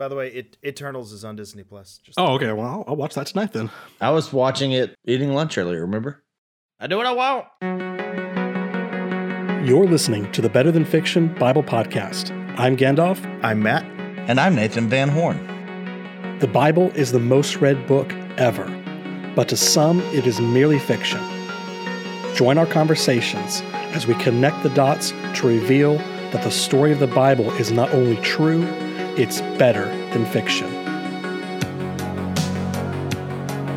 By the way, it, Eternals is on Disney Plus. Just Oh, okay. Well, I'll, I'll watch that tonight then. I was watching it eating lunch earlier, remember? I do what I want. You're listening to the Better Than Fiction Bible Podcast. I'm Gandalf. I'm Matt. And I'm Nathan Van Horn. The Bible is the most read book ever, but to some, it is merely fiction. Join our conversations as we connect the dots to reveal that the story of the Bible is not only true, it's better than fiction.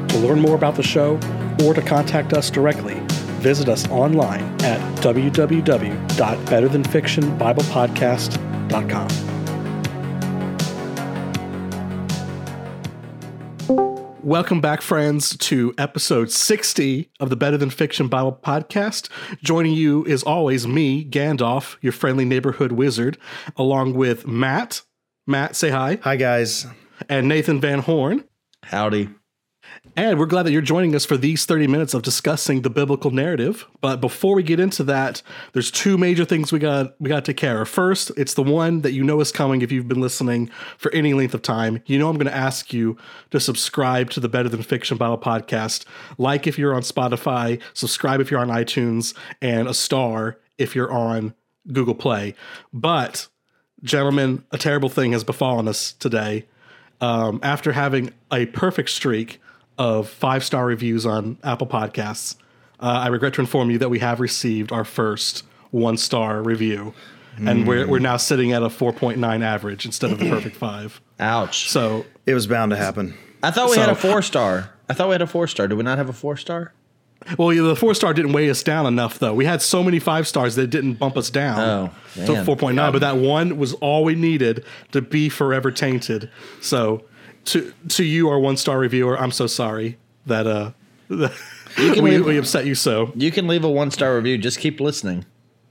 To learn more about the show or to contact us directly, visit us online at www.betterthanfictionbiblepodcast.com. Welcome back, friends, to episode 60 of the Better Than Fiction Bible Podcast. Joining you is always me, Gandalf, your friendly neighborhood wizard, along with Matt. Matt, say hi. Hi, guys. And Nathan Van Horn. Howdy. And we're glad that you're joining us for these 30 minutes of discussing the biblical narrative. But before we get into that, there's two major things we got we got to take care of. First, it's the one that you know is coming if you've been listening for any length of time. You know I'm going to ask you to subscribe to the Better Than Fiction Bible podcast. Like if you're on Spotify, subscribe if you're on iTunes, and a star if you're on Google Play. But gentlemen, a terrible thing has befallen us today. Um, after having a perfect streak of five star reviews on Apple Podcasts, uh, I regret to inform you that we have received our first one star review. And we're, we're now sitting at a 4.9 average instead of the perfect five. Ouch. So, It was bound to happen. I thought we had a four star. I thought we had a four star. Do we not have a four star? Well, yeah, the four star didn't weigh us down enough, though. We had so many five stars that didn't bump us down Oh, to man. 4.9, but that one was all we needed to be forever tainted. So, to to you, our one star reviewer, I'm so sorry that uh, we, leave- we upset you so. You can leave a one star review. Just keep listening.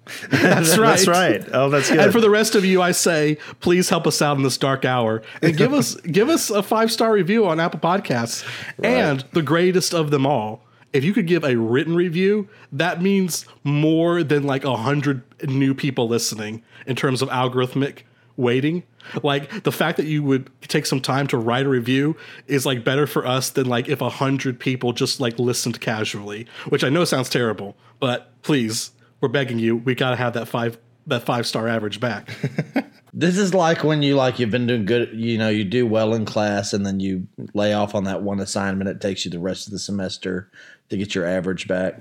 That's right. That's right. Oh, that's good. And for the rest of you, I say, please help us out in this dark hour and give us give us a five star review on Apple Podcasts. And the greatest of them all, if you could give a written review, that means more than like a hundred new people listening in terms of algorithmic weighting. Like the fact that you would take some time to write a review is like better for us than like if a hundred people just like listened casually, which I know sounds terrible, but please, we're begging you, we gotta have that five that five star average back. This is like when you like you've been doing good, you know, you do well in class and then you lay off on that one assignment. It takes you the rest of the semester to get your average back.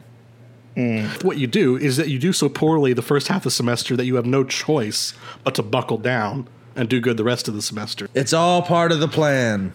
Mm. what you do is that you do so poorly the first half of the semester that you have no choice but to buckle down and do good the rest of the semester. It's all part of the plan.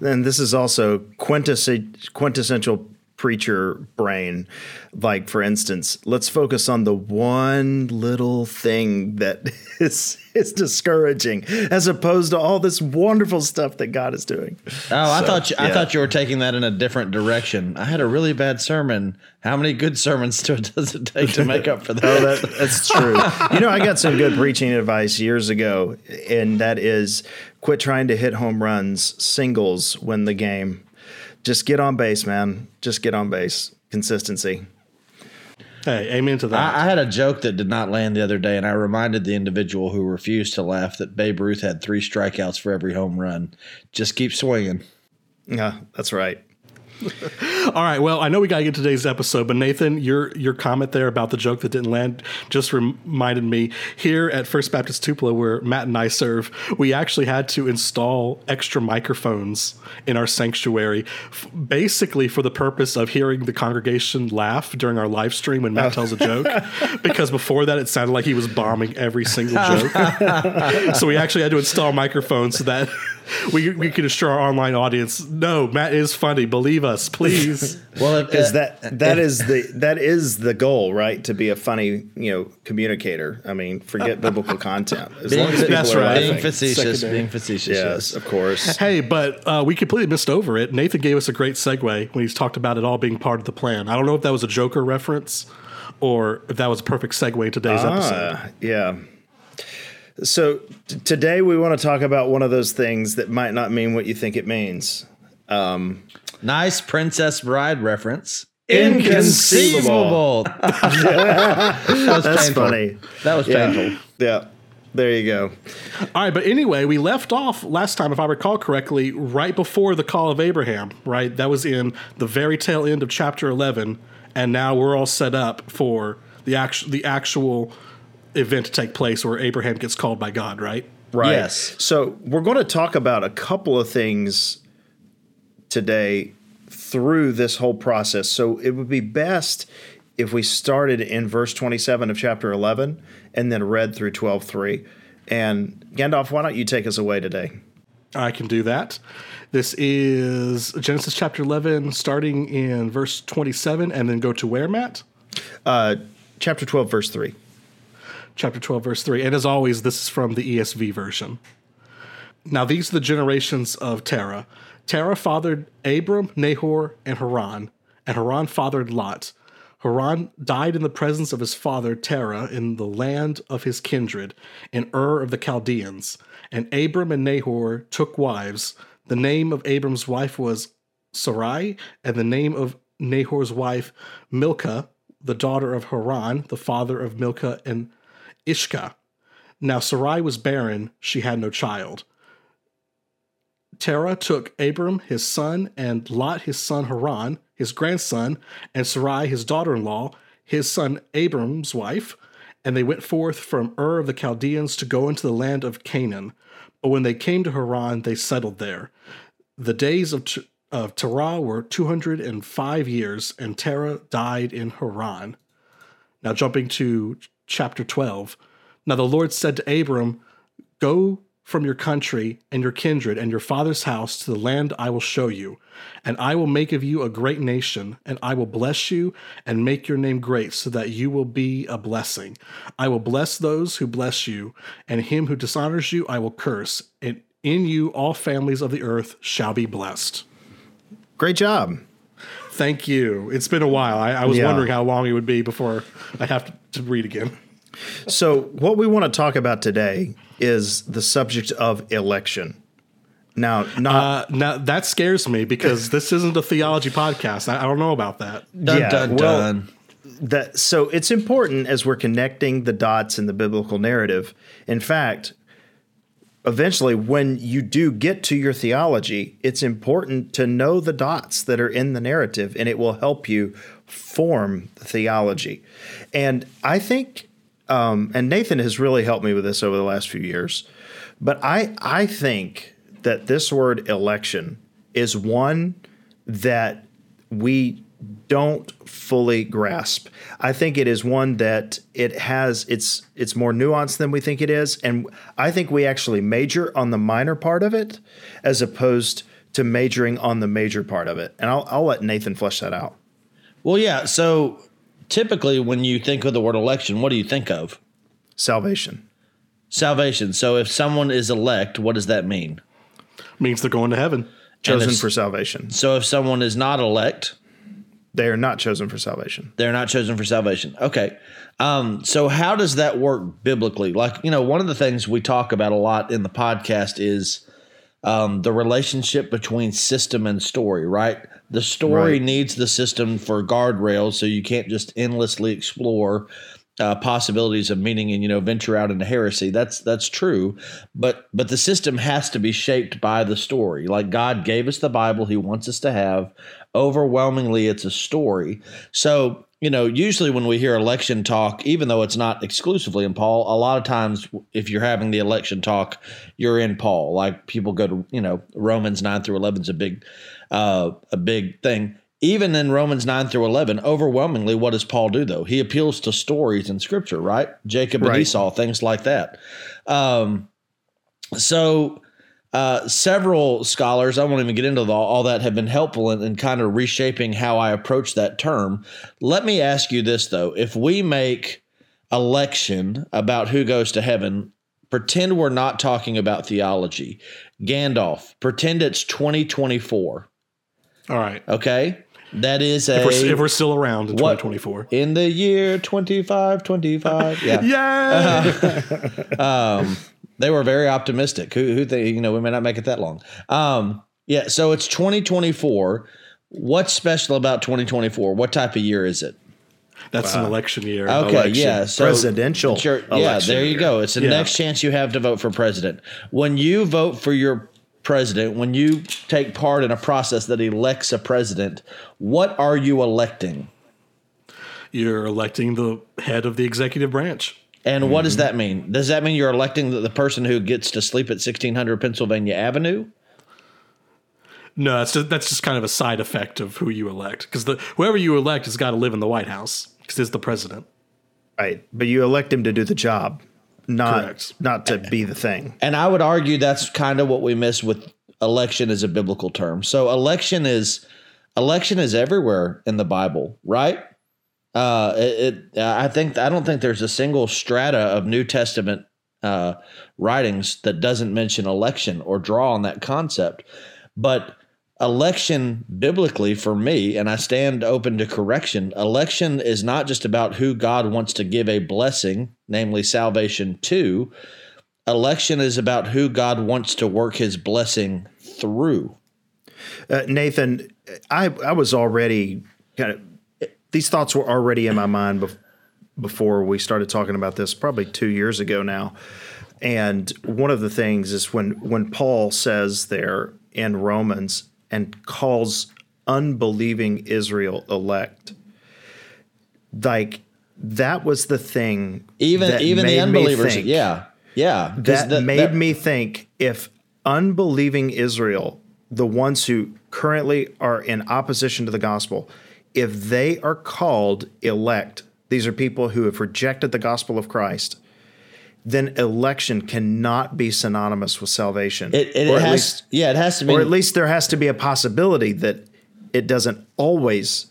and this is also quintess- quintessential preacher brain. Like, for instance, let's focus on the one little thing that is is discouraging, as opposed to all this wonderful stuff that God is doing. Oh, I thought you, I thought you were taking that in a different direction. I had a really bad sermon. How many good sermons do- does it take to make up for that? Oh, that, that's true. you know, I got some good preaching advice years ago, and that is quit trying to hit home runs. Singles win the game. Just get on base, man. Just get on base. Consistency. Hey, amen to that. I, I had a joke that did not land the other day, and I reminded the individual who refused to laugh that Babe Ruth had three strikeouts for every home run. Just keep swinging. Yeah, that's right. All right. Well, I know we got to get to today's episode, but Nathan, your your comment there about the joke that didn't land just reminded me here at First Baptist Tupelo, where Matt and I serve, we actually had to install extra microphones in our sanctuary, f- basically for the purpose of hearing the congregation laugh during our live stream when Matt oh. tells a joke, because before that it sounded like he was bombing every single joke. so we actually had to install microphones so that. We, we could assure our online audience, no, Matt is funny. Believe us, please. Well, Because uh, that that is the that is the goal, right? To be a funny, you know, communicator. I mean, forget biblical content. As being, long as people That's are right. being facetious, Secondary. being facetious. Yes, of course. Hey, but uh, we completely missed over it. Nathan gave us a great segue when he's talked about it all being part of the plan. I don't know if that was a Joker reference or if that was a perfect segue in today's episode. Ah, yeah. So t- today we want to talk about one of those things that might not mean what you think it means. Um, nice Princess Bride reference. Inconceivable. Inconceivable. that was That's painful. funny. That was Yeah. painful. Yeah. There you go. All right, but anyway, we left off last time, if I recall correctly, right before the call of Abraham, right? That was in the very tail end of chapter 11, and now we're all set up for the actual the actual event to take place where Abraham gets called by God, right? Right. Yes. So we're going to talk about a couple of things today through this whole process. So it would be best if we started in verse 27 of chapter 11 and then read through 12:3. And Gandalf, why don't you take us away today? I can do that. This is Genesis chapter 11, starting in verse 27, and then go to where, Matt? Uh, chapter 12, verse 3. Chapter 12, verse 3. And as always, this is from the ESV version. Now, these are the generations of Terah. Terah fathered Abram, Nahor, and Haran, and Haran fathered Lot. Haran died in the presence of his father Terah in the land of his kindred, in Ur of the Chaldeans. And Abram and Nahor took wives. The name of Abram's wife was Sarai, and the name of Nahor's wife Milcah, the daughter of Haran, the father of Milcah and Iscah. Now Sarai was barren, she had no child. Terah took Abram his son, and Lot his son Haran, his grandson, and Sarai his daughter in law, his son Abram's wife, and they went forth from Ur of the Chaldeans to go into the land of Canaan. But when they came to Haran, they settled there. The days of, of Terah were 205 years, and Terah died in Haran. Now, jumping to chapter 12. Now, the Lord said to Abram, Go from your country and your kindred and your father's house to the land I will show you, and I will make of you a great nation, and I will bless you and make your name great, so that you will be a blessing. I will bless those who bless you, and him who dishonors you I will curse, and in you all families of the earth shall be blessed. Great job. Thank you. It's been a while. I, I was Yeah. wondering how long it would be before I have to, to read again. So, what we want to talk about today is the subject of election. Now, not Uh, now that scares me because this isn't a theology podcast. I, I don't know about that. Dun Yeah, dun well- dun. that so it's important as we're connecting the dots in the biblical narrative. In fact, eventually when you do get to your theology, it's important to know the dots that are in the narrative and it will help you form the theology. And I think um, and Nathan has really helped me with this over the last few years. But I I think that this word election is one that we don't fully grasp. I think it is one that it has it's it's more nuanced than we think it is and I think we actually major on the minor part of it as opposed to majoring on the major part of it. And I'll I'll let Nathan flesh that out. Well, yeah. So typically, when you think of the word election, what do you think of? Salvation. Salvation. So if someone is elect, what does that mean? means they're going to heaven. Chosen if- for salvation. So if someone is not elect, They are not chosen for salvation. they're not chosen for salvation. Okay. Um, so how does that work biblically? Like, you know, one of the things we talk about a lot in the podcast is um, the relationship between system and story, right? The story Right. needs the system for guardrails, so you can't just endlessly explore uh, possibilities of meaning and you know venture out into heresy. That's that's true, but but the system has to be shaped by the story. Like God gave us the Bible, He wants us to have. Overwhelmingly, it's a story. So you know, usually when we hear election talk, even though it's not exclusively in Paul, a lot of times if you're having the election talk, you're in Paul. Like people go to you know Romans nine through eleven is a big uh, a big thing. Even in Romans 9 through 11, overwhelmingly, what does Paul do, though? He appeals to stories in Scripture, right? Jacob and Right. Esau, things like that. Um, so, uh, several scholars, I won't even get into the, all that, have been helpful in, in kind of reshaping how I approach that term. Let me ask you this, though. If we make election about who goes to heaven, pretend we're not talking about theology. Gandalf, pretend it's 2024. All right. Okay. That is a If we're, if we're still around in What- 2024. in the year 2525. Yeah. Yeah. Um, they were very optimistic. Who, who they, you know, we may not make it that long. Um, yeah. So it's 2024. What's special about 2024? What type of year is it? That's an election year. Okay, election. yeah, so Presidential Sure, yeah, there you year. go. It's the Yeah. next chance you have to vote for president. When you vote for your president, when you take part in a process that elects a president, what are you electing? You're electing the head of the executive branch. And what Mm-hmm. does that mean? Does that mean you're electing the, the person who gets to sleep at 1600 Pennsylvania Avenue? No, that's just, that's just kind of a side effect of who you elect because the whoever you elect has got to live in the White House because it's the president. Right. But you elect him to do the job, not Correct. not to be the thing. And I would argue that's kind of what we miss with election as a biblical term. So election is election is everywhere in the Bible, right? Uh, it, it I think I don't think there's a single strata of New Testament uh, writings that doesn't mention election or draw on that concept. But election biblically for me and I stand open to correction election is not just about who God wants to give a blessing namely salvation to election is about who God wants to work his blessing through Uh, Nathan, I I was already kind of these thoughts were already in my mind bef- before we started talking about this, probably two years ago now. And one of the things is when when Paul says there in Romans and calls unbelieving Israel elect, like that was the thing. even even the unbelievers think- yeah yeah that made that- me think if unbelieving Israel, the ones who currently are in opposition to the gospel, if they are called elect, these are people who have rejected the gospel of Christ, then election cannot be synonymous with salvation. it, it, or has at least yeah it has to be or at least there has to be a possibility that it doesn't always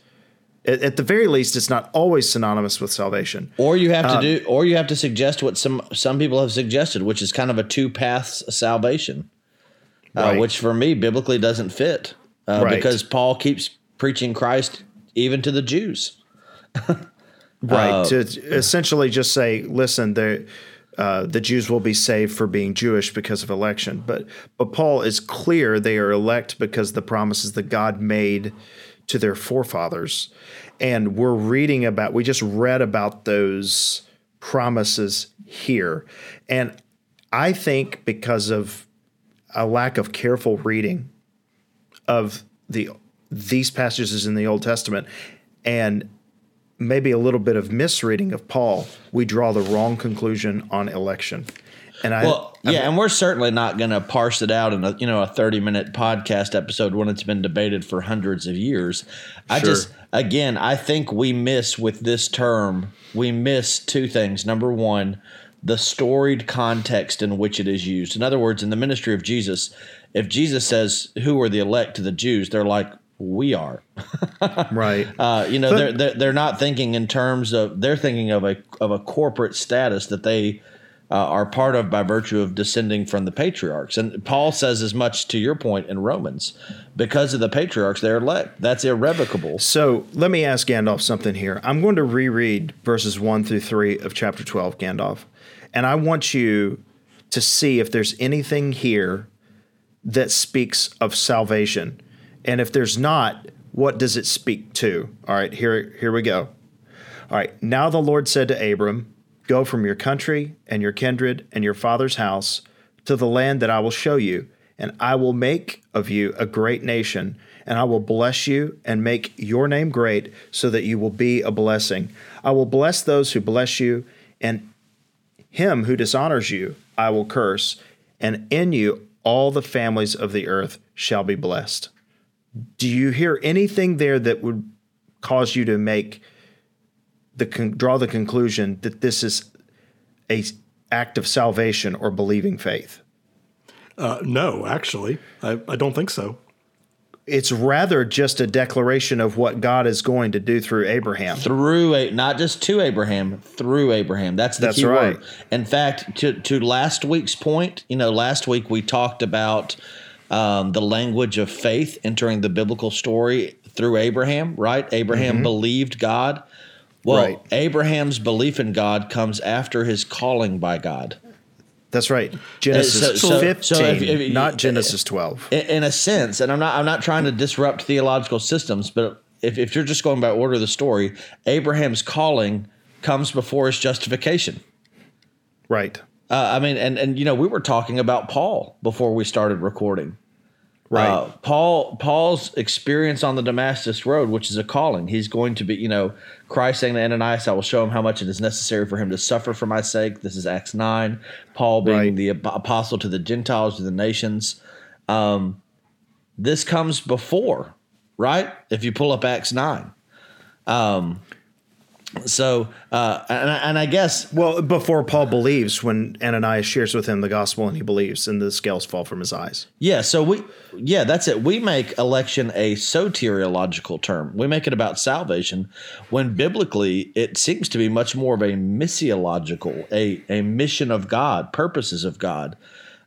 at, the very least it's not always synonymous with salvation. Or you have to Um, do, or you have to suggest what some some people have suggested, which is kind of a two paths salvation, uh, which for me biblically doesn't fit uh, Right. because Paul keeps preaching Christ even to the Jews. right Uh, to essentially just say listen the uh, the Jews will be saved for being Jewish because of election. But but Paul is clear they are elect because the promises that God made to their forefathers. And we're reading about we just read about those promises here. And I think because of a lack of careful reading of the these passages in the Old Testament and maybe a little bit of misreading of Paul, we draw the wrong conclusion on election. And I, Well, yeah, and we're certainly not going to parse it out in a you know a thirty minute podcast episode when it's been debated for hundreds of years. I Sure. just again, I think we miss with this term, we miss two things. Number one, the storied context in which it is used. In other words, in the ministry of Jesus, if Jesus says, "Who are the elect to the Jews?" they're like, "We are." right. Uh, you know, they're, they're they're not thinking in terms of they're thinking of a of a corporate status that they uh, are part of by virtue of descending from the patriarchs. And Paul says as much to your point in Romans, because of the patriarchs, they're elect. That's irrevocable. So let me ask Gandalf something here. I'm going to reread verses 1 through 3 of chapter 12, Gandalf. And I want you to see if there's anything here that speaks of salvation. And if there's not, what does it speak to? All right, here, here we go. All right, now the Lord said to Abram, Go from your country and your kindred and your father's house to the land that I will show you, and I will make of you a great nation, and I will bless you and make your name great, so that you will be a blessing. I will bless those who bless you, and him who dishonors you I will curse, and in you all the families of the earth shall be blessed. Do you hear anything there that would cause you to make the con- draw the conclusion that this is a s- act of salvation or believing faith? Uh, no, actually, I, I don't think so. It's rather just a declaration of what God is going to do through Abraham. Through a not just to Abraham, through Abraham. That's the That's key right. word. In fact, to to last week's point, you know, last week we talked about um, the language of faith entering the biblical story through Abraham. Right? Abraham mm-hmm. believed God. Well, Right. Abraham's belief in God comes after his calling by God. That's right. Uh, Genesis so- so 15, if- if- not uh, Genesis 12. in, in a sense, and I'm not I'm not trying to disrupt theological systems, but if, if you're just going by order of the story, Abraham's calling comes before his justification. Right. Uh, I mean, and and you know, we were talking about Paul before we started recording. Right. Uh, Paul Paul's experience on the Damascus Road, which is a calling. He's going to be, you know, Christ saying to Ananias, "I will show him how much it is necessary for him to suffer for my sake." This is Acts nine. Paul being Right. the apostle to the Gentiles, to the nations. Um, this comes before, right? If you pull up Acts nine. Um, so, uh, and, I- and I guess Well, before Paul believes, when Ananias shares with him the gospel and he believes, and the scales fall from his eyes. Yeah, so we yeah, that's it. We make election a soteriological term. We make it about salvation when biblically it seems to be much more of a missiological, a a mission of God, purposes of God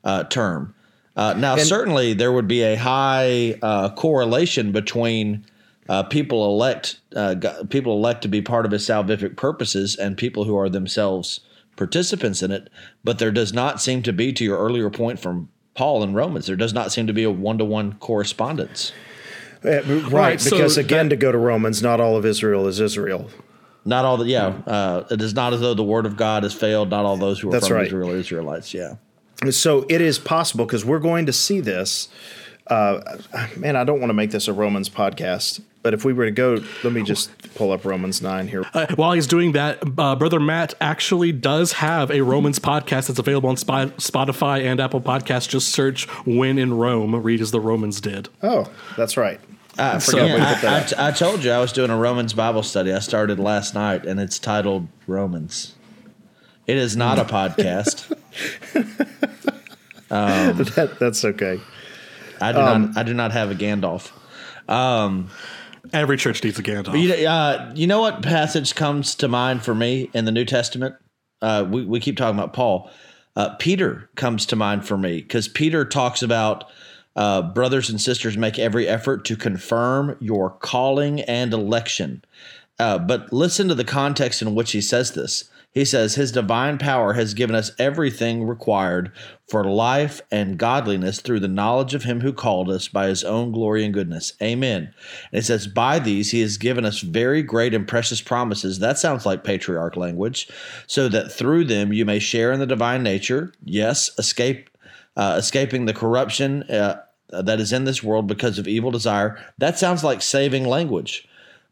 uh, term. Uh, now, certainly there would be a high uh, correlation between uh, people elect uh, people elect to be part of his salvific purposes and people who are themselves participants in it. But there does not seem to be, to your earlier point from Paul in Romans, there does not seem to be a one to one correspondence. Uh, right, Right, so because again, that- to go to Romans, not all of Israel is Israel. Not all the yeah, uh, it is not as though the word of God has failed. Not all those who are That's from right. Israel are Israelites. Yeah. So it is possible because we're going to see this. Uh, man, I don't want to make this a Romans podcast, but if we were to go, let me just pull up Romans 9 here. Uh, while he's doing that, uh, brother Matt actually does have a Romans podcast that's available on Spot- Spotify and Apple Podcasts. Just search "When in Rome," read as the Romans did. Oh, that's right. I, forgot we put I, that I, I told you I was doing a Romans Bible study. I started last night, and it's titled Romans. It is not a podcast. That, that's okay. I do Um, not. I do not have a Gandalf. Every church needs a Gandalf. You, uh, you know what passage comes to mind for me in the New Testament? Uh, we, we keep talking about Paul. Uh, Peter comes to mind for me because Peter talks about uh, brothers and sisters make every effort to confirm your calling and election. Uh, but listen to the context in which he says this. He says, His divine power has given us everything required for life and godliness through the knowledge of Him who called us by His own glory and goodness. Amen. And it says, By these He has given us very great and precious promises. That sounds like patriarch language. So that through them you may share in the divine nature. Yes, escape. Uh, escaping the corruption uh, that is in this world because of evil desire. That sounds like saving language.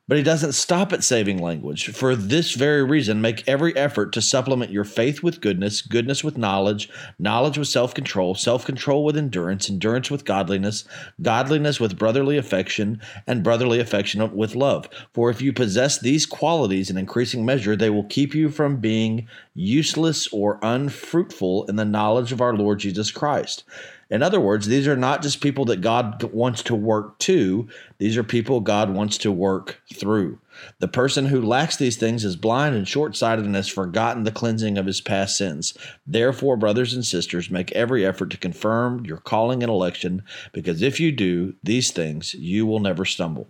But he doesn't stop at saving language. For this very reason, make every effort to supplement your faith with goodness, goodness with knowledge, knowledge with self control, self control with endurance, endurance with godliness, godliness with brotherly affection, and brotherly affection with love. For if you possess these qualities in increasing measure, they will keep you from being useless or unfruitful in the knowledge of our Lord Jesus Christ. In other words, these are not just people that God wants to work to, these are people God wants to work through. The person who lacks these things is blind and short sighted and has forgotten the cleansing of his past sins. Therefore, brothers and sisters, make every effort to confirm your calling and election, because if you do these things, you will never stumble.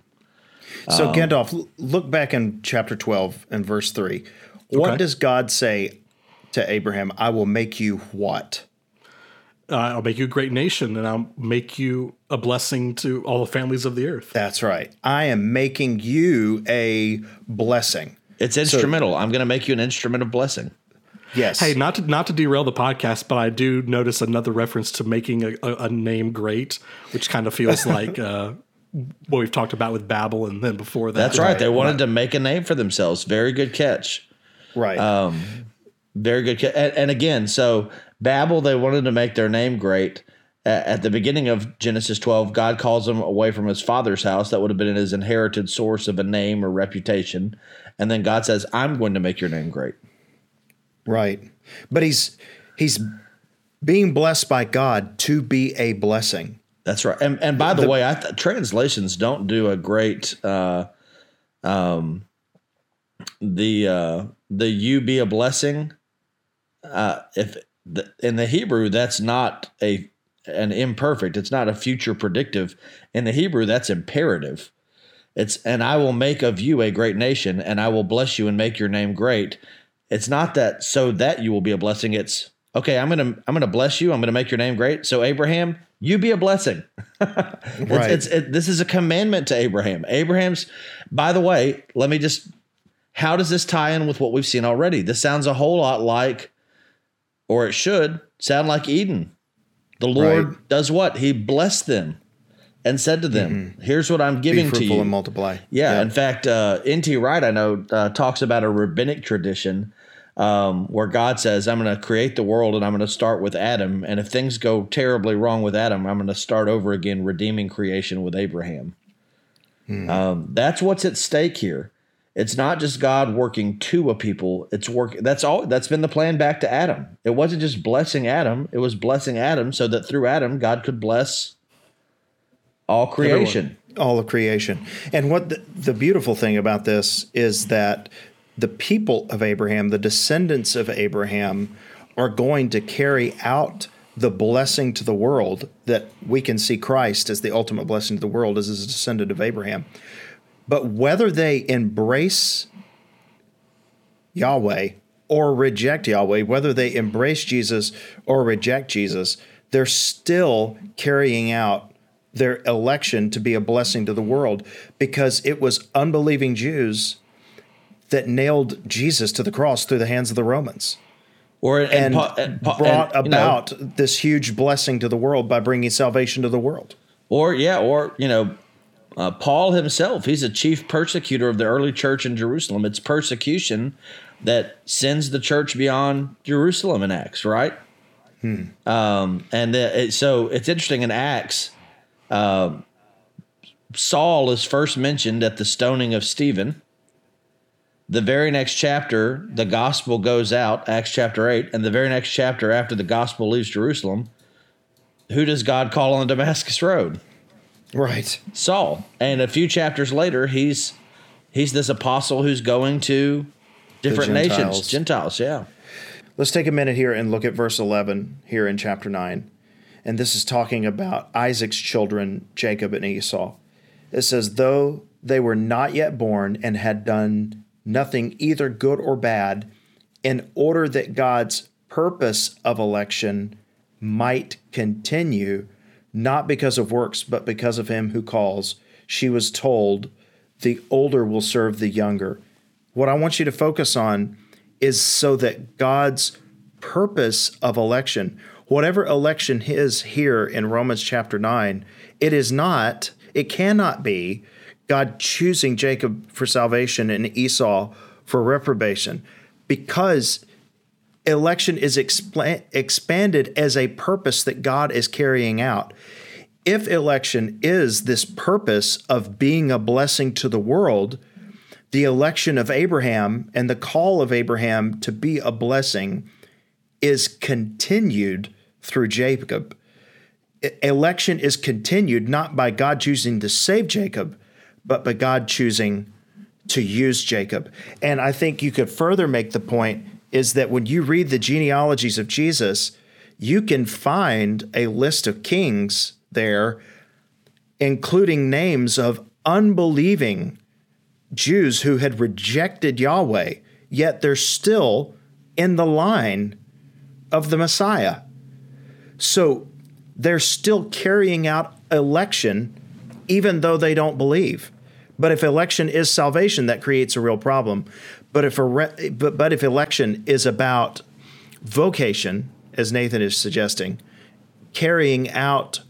So, um, Gandalf, look back in chapter 12 and verse 3. What Okay. does God say to Abraham? I will make you what? Uh, I'll make you a great nation, and I'll make you a blessing to all the families of the earth. That's right. I am making you a blessing. It's instrumental. I'm going to make you an instrument of blessing. Yes. Hey, not to not to derail the podcast, but I do notice another reference to making a, a, a name great, which kind of feels like uh, what we've talked about with Babel, and then before that. That's right. They wanted to make a name for themselves. Very good catch. right. Um, Very good. ca- And, and again, so Babel, they wanted to make their name great. At the beginning of Genesis 12, God calls him away from his father's house. That would have been his inherited source of a name or reputation. And then God says, I'm going to make your name great. right. But he's he's being blessed by God to be a blessing. That's right. And, and by the, way, I th- translations don't do a great, uh, um, the, uh, the you be a blessing. Uh, if the, in the Hebrew, that's not a, an imperfect. It's not a future predictive. In the Hebrew, that's imperative. It's, and I will make of you a great nation and I will bless you and make your name great. It's not that so that you will be a blessing. It's okay. I'm going to, I'm to bless you. I'm going to make your name great. So Abraham, You be a blessing. Right. it's, it's it, this is a commandment to Abraham. Abraham's. By the way, let me just. How does this tie in with what we've seen already? This sounds a whole lot like, or it should sound like Eden. The Lord Right. does what? He blessed them and said to them, "Here's what I'm Mm-hmm. Giving to you." and multiply. Yeah, in fact, uh, N.T. Wright, I know, uh, talks about a rabbinic tradition um, where God says, "I'm going to create the world, and I'm going to start with Adam, and if things go terribly wrong with Adam, I'm going to start over again, redeeming creation with Abraham." Um, that's what's at stake here. It's not just God working to a people; it's work. That's all. That's been the plan back to Adam. It wasn't just blessing Adam; it was blessing Adam so that through Adam, God could bless all creation. all of creation. And what the, the beautiful thing about this is that the people of Abraham, the descendants of Abraham, are going to carry out the blessing to the world that we can see Christ as the ultimate blessing to the world as a descendant of Abraham. But whether they embrace Yahweh or reject Yahweh, whether they embrace Jesus or reject Jesus, they're still carrying out their election to be a blessing to the world because it was unbelieving Jews that nailed Jesus to the cross through the hands of the Romans Or and, and and brought and, you know, about this huge blessing to the world by bringing salvation to the world. Or yeah, or you know, uh, Paul himself. He's a chief persecutor of the early church in Jerusalem. It's persecution that sends the church beyond Jerusalem in Acts, right? Um, and the, it, so it's interesting in Acts. Um, Saul is first mentioned at the stoning of Stephen. The very next chapter, the gospel goes out, Acts chapter 8, and the very next chapter after the gospel leaves Jerusalem, who does God call on Damascus Road? Right. Saul. And a few chapters later, he's he's this apostle who's going to different Gentiles. nations, Gentiles. Yeah. Let's take a minute here and look at verse 11 here in chapter 9. And this is talking about Isaac's children, Jacob and Esau. It says, Though they were not yet born and had done nothing either good or bad, in order that God's purpose of election might continue, not because of works, but because of him who calls, she was told, The older will serve the younger. What I want you to focus on is so that God's purpose of election, whatever election is here in Romans chapter 9, it is not, it cannot be God choosing Jacob for salvation and Esau for reprobation because election is expanded as a purpose that God is carrying out. If election is this purpose of being a blessing to the world, the election of Abraham and the call of Abraham to be a blessing is continued through Jacob. Election is continued not by God choosing to save Jacob, but by God choosing to use Jacob. And I think you could further make the point is that when you read the genealogies of Jesus, you can find a list of kings there, including names of unbelieving Jews who had rejected Yahweh, yet they're still in the line of the Messiah. So they're still carrying out election even though they don't believe. But if election is salvation, that creates a real problem. But if re- but, but if election is about vocation, as Nathan is suggesting, carrying out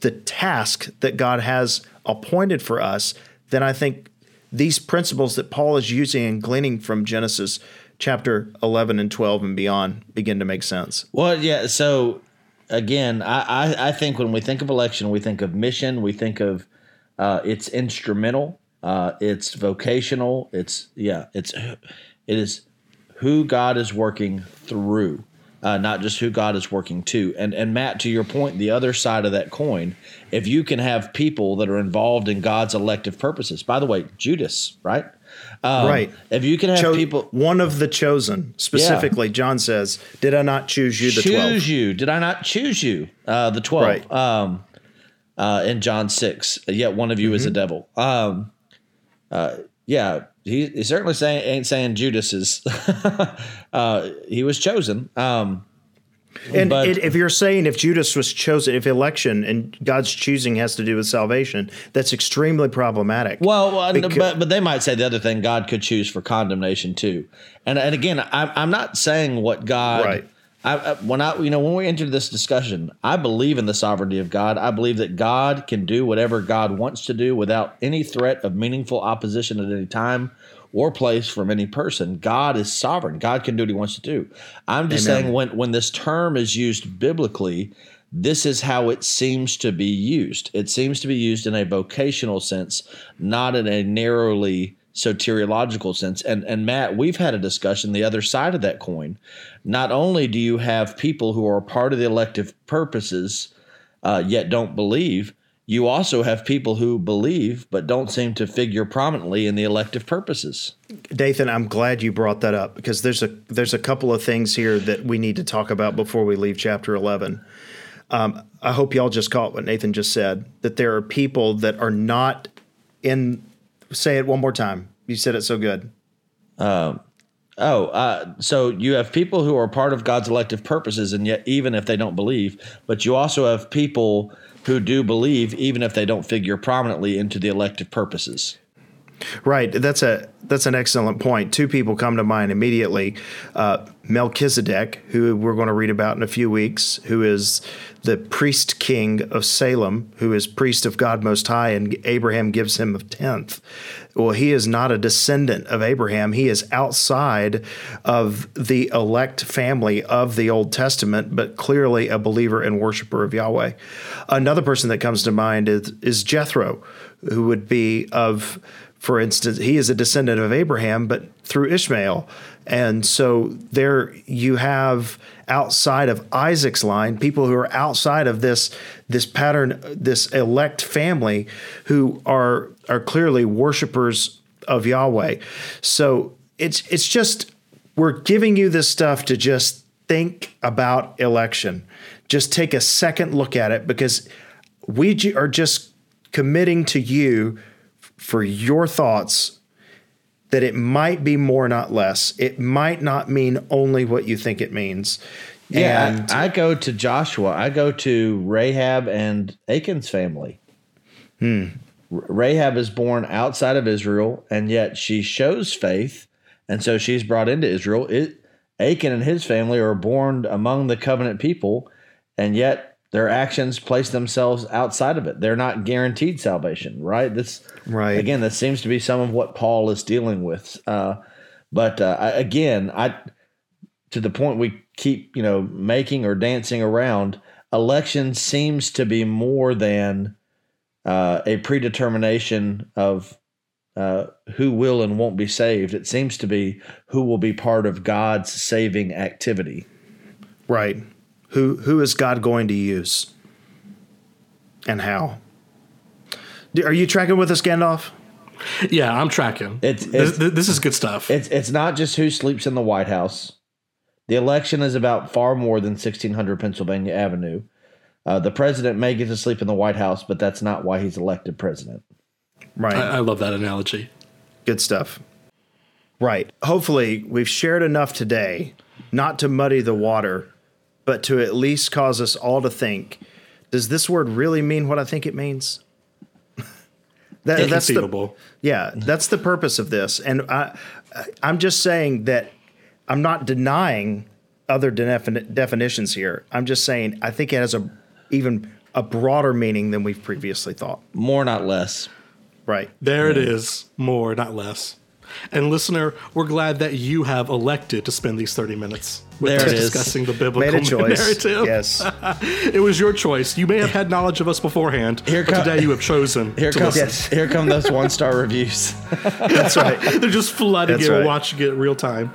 the task that God has appointed for us, then I think these principles that Paul is using and gleaning from Genesis chapter 11 and 12 and beyond begin to make sense. Well, yeah. So again, I, I, I think when we think of election, we think of mission, we think of uh, it's instrumental, uh, it's vocational, it's yeah, it's it is who God is working through, uh, not just who God is working to. And and Matt, to your point, the other side of that coin, if you can have people that are involved in God's elective purposes. By the way, Judas, right? Um, Right. If you can have Cho- people one of the chosen, specifically, John says, Did I not choose you, the choose 12? you. Did I not choose you? Uh, the twelve. Right. Um, uh, in John six. Yet one of you is a devil. Um, uh, yeah, he, he's certainly saying ain't saying Judas is. uh, he was chosen. Um, And But- it, if you're saying if Judas was chosen, if election and God's choosing has to do with salvation, that's extremely problematic. Well, well Becau- but but they might say the other thing God could choose for condemnation too. And and again, I'm I'm not saying what God. Right. I, I, when I you know when we entered this discussion, I believe in the sovereignty of God. I believe that God can do whatever God wants to do without any threat of meaningful opposition at any time or place from any person. God is sovereign. God can do what He wants to do. I'm just Amen. saying when when this term is used biblically, this is how it seems to be used. It seems to be used in a vocational sense, not in a narrowly soteriological sense. And and Matt, we've had a discussion the other side of that coin. Not only do you have people who are part of the elective purposes, uh, yet don't believe, you also have people who believe but don't seem to figure prominently in the elective purposes. Dathan, I'm glad you brought that up because there's a there's a couple of things here that we need to talk about before we leave chapter 11. Um, I hope y'all just caught what Nathan just said that there are people that are not in. Say it one more time. You said it so good. Oh, uh, so you have people who are part of God's elective purposes, and yet even if they don't believe, but you also have people who do believe, even if they don't figure prominently into the elective purposes. Right. That's a that's an excellent point. Two people come to mind immediately. Uh, Melchizedek, who we're going to read about in a few weeks, who is the priest king of Salem, who is priest of God Most High, and Abraham gives him a tenth. Well, he is not a descendant of Abraham. He is outside of the elect family of the Old Testament, but clearly a believer and worshiper of Yahweh. Another person that comes to mind is, is Jethro, who would be of for instance, he is a descendant of Abraham, but through Ishmael. And so there you have outside of Isaac's line, people who are outside of this this pattern, this elect family who are are clearly worshipers of Yahweh. So it's it's just we're giving you this stuff to just think about election. Just take a second look at it because we are just committing to you for your thoughts that it might be more, not less. It might not mean only what you think it means. Yeah, and I, I go to Joshua. I go to Rahab and Achan's family. Hmm. R- Rahab is born outside of Israel, and yet she shows faith, and so she's brought into Israel. It, Achan and his family are born among the covenant people, and yet their actions place themselves outside of it. They're not guaranteed salvation, right? This, Right. Again, this seems to be some of what Paul is dealing with. Uh, but uh, again, I to the point we keep you know making or dancing around election seems to be more than uh, a predetermination of uh, who will and won't be saved it seems to be who will be part of god's saving activity right, who who is God going to use, and how? Are you tracking with us, Gandalf? Yeah, I'm tracking. It's- this, this is good stuff. it's it's not just who sleeps in the white house the election is about far more than 1600 pennsylvania avenue uh, the president may get to sleep in the white house but that's not why he's elected president Right. I, I love that analogy. Good stuff. Right. Hopefully, we've shared enough today not to muddy the water, but to at least cause us all to think does this word really mean what I think it means? that, that's the, yeah, that's the purpose of this. And I, I'm just saying that I'm not denying other defini- definitions here. I'm just saying I think it has a even a broader meaning than we've previously thought. more not less Right. There it is. More, not less. And listener, we're glad that you have elected to spend these 30 minutes with There us discussing the biblical Made a choice. narrative. Yes. It was your choice. You may have had knowledge of us beforehand, Here but come- today you have chosen Here to comes listen. here come those one star reviews. That's right. They're just flooding That's it. We're right. watching it real time.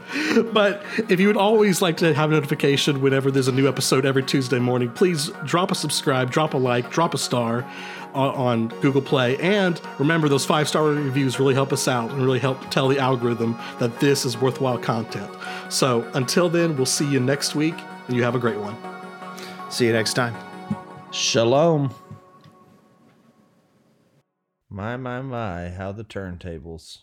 But if you would always like to have a notification whenever there's a new episode every Tuesday morning, please drop a subscribe, drop a like, drop a star on, on Google Play. And remember, those five star reviews really help us out and really help tell the algorithm that this is worthwhile content. So until then, we'll see you next week, and you have a great one. See you next time. Shalom. My, my, my, how the turntables.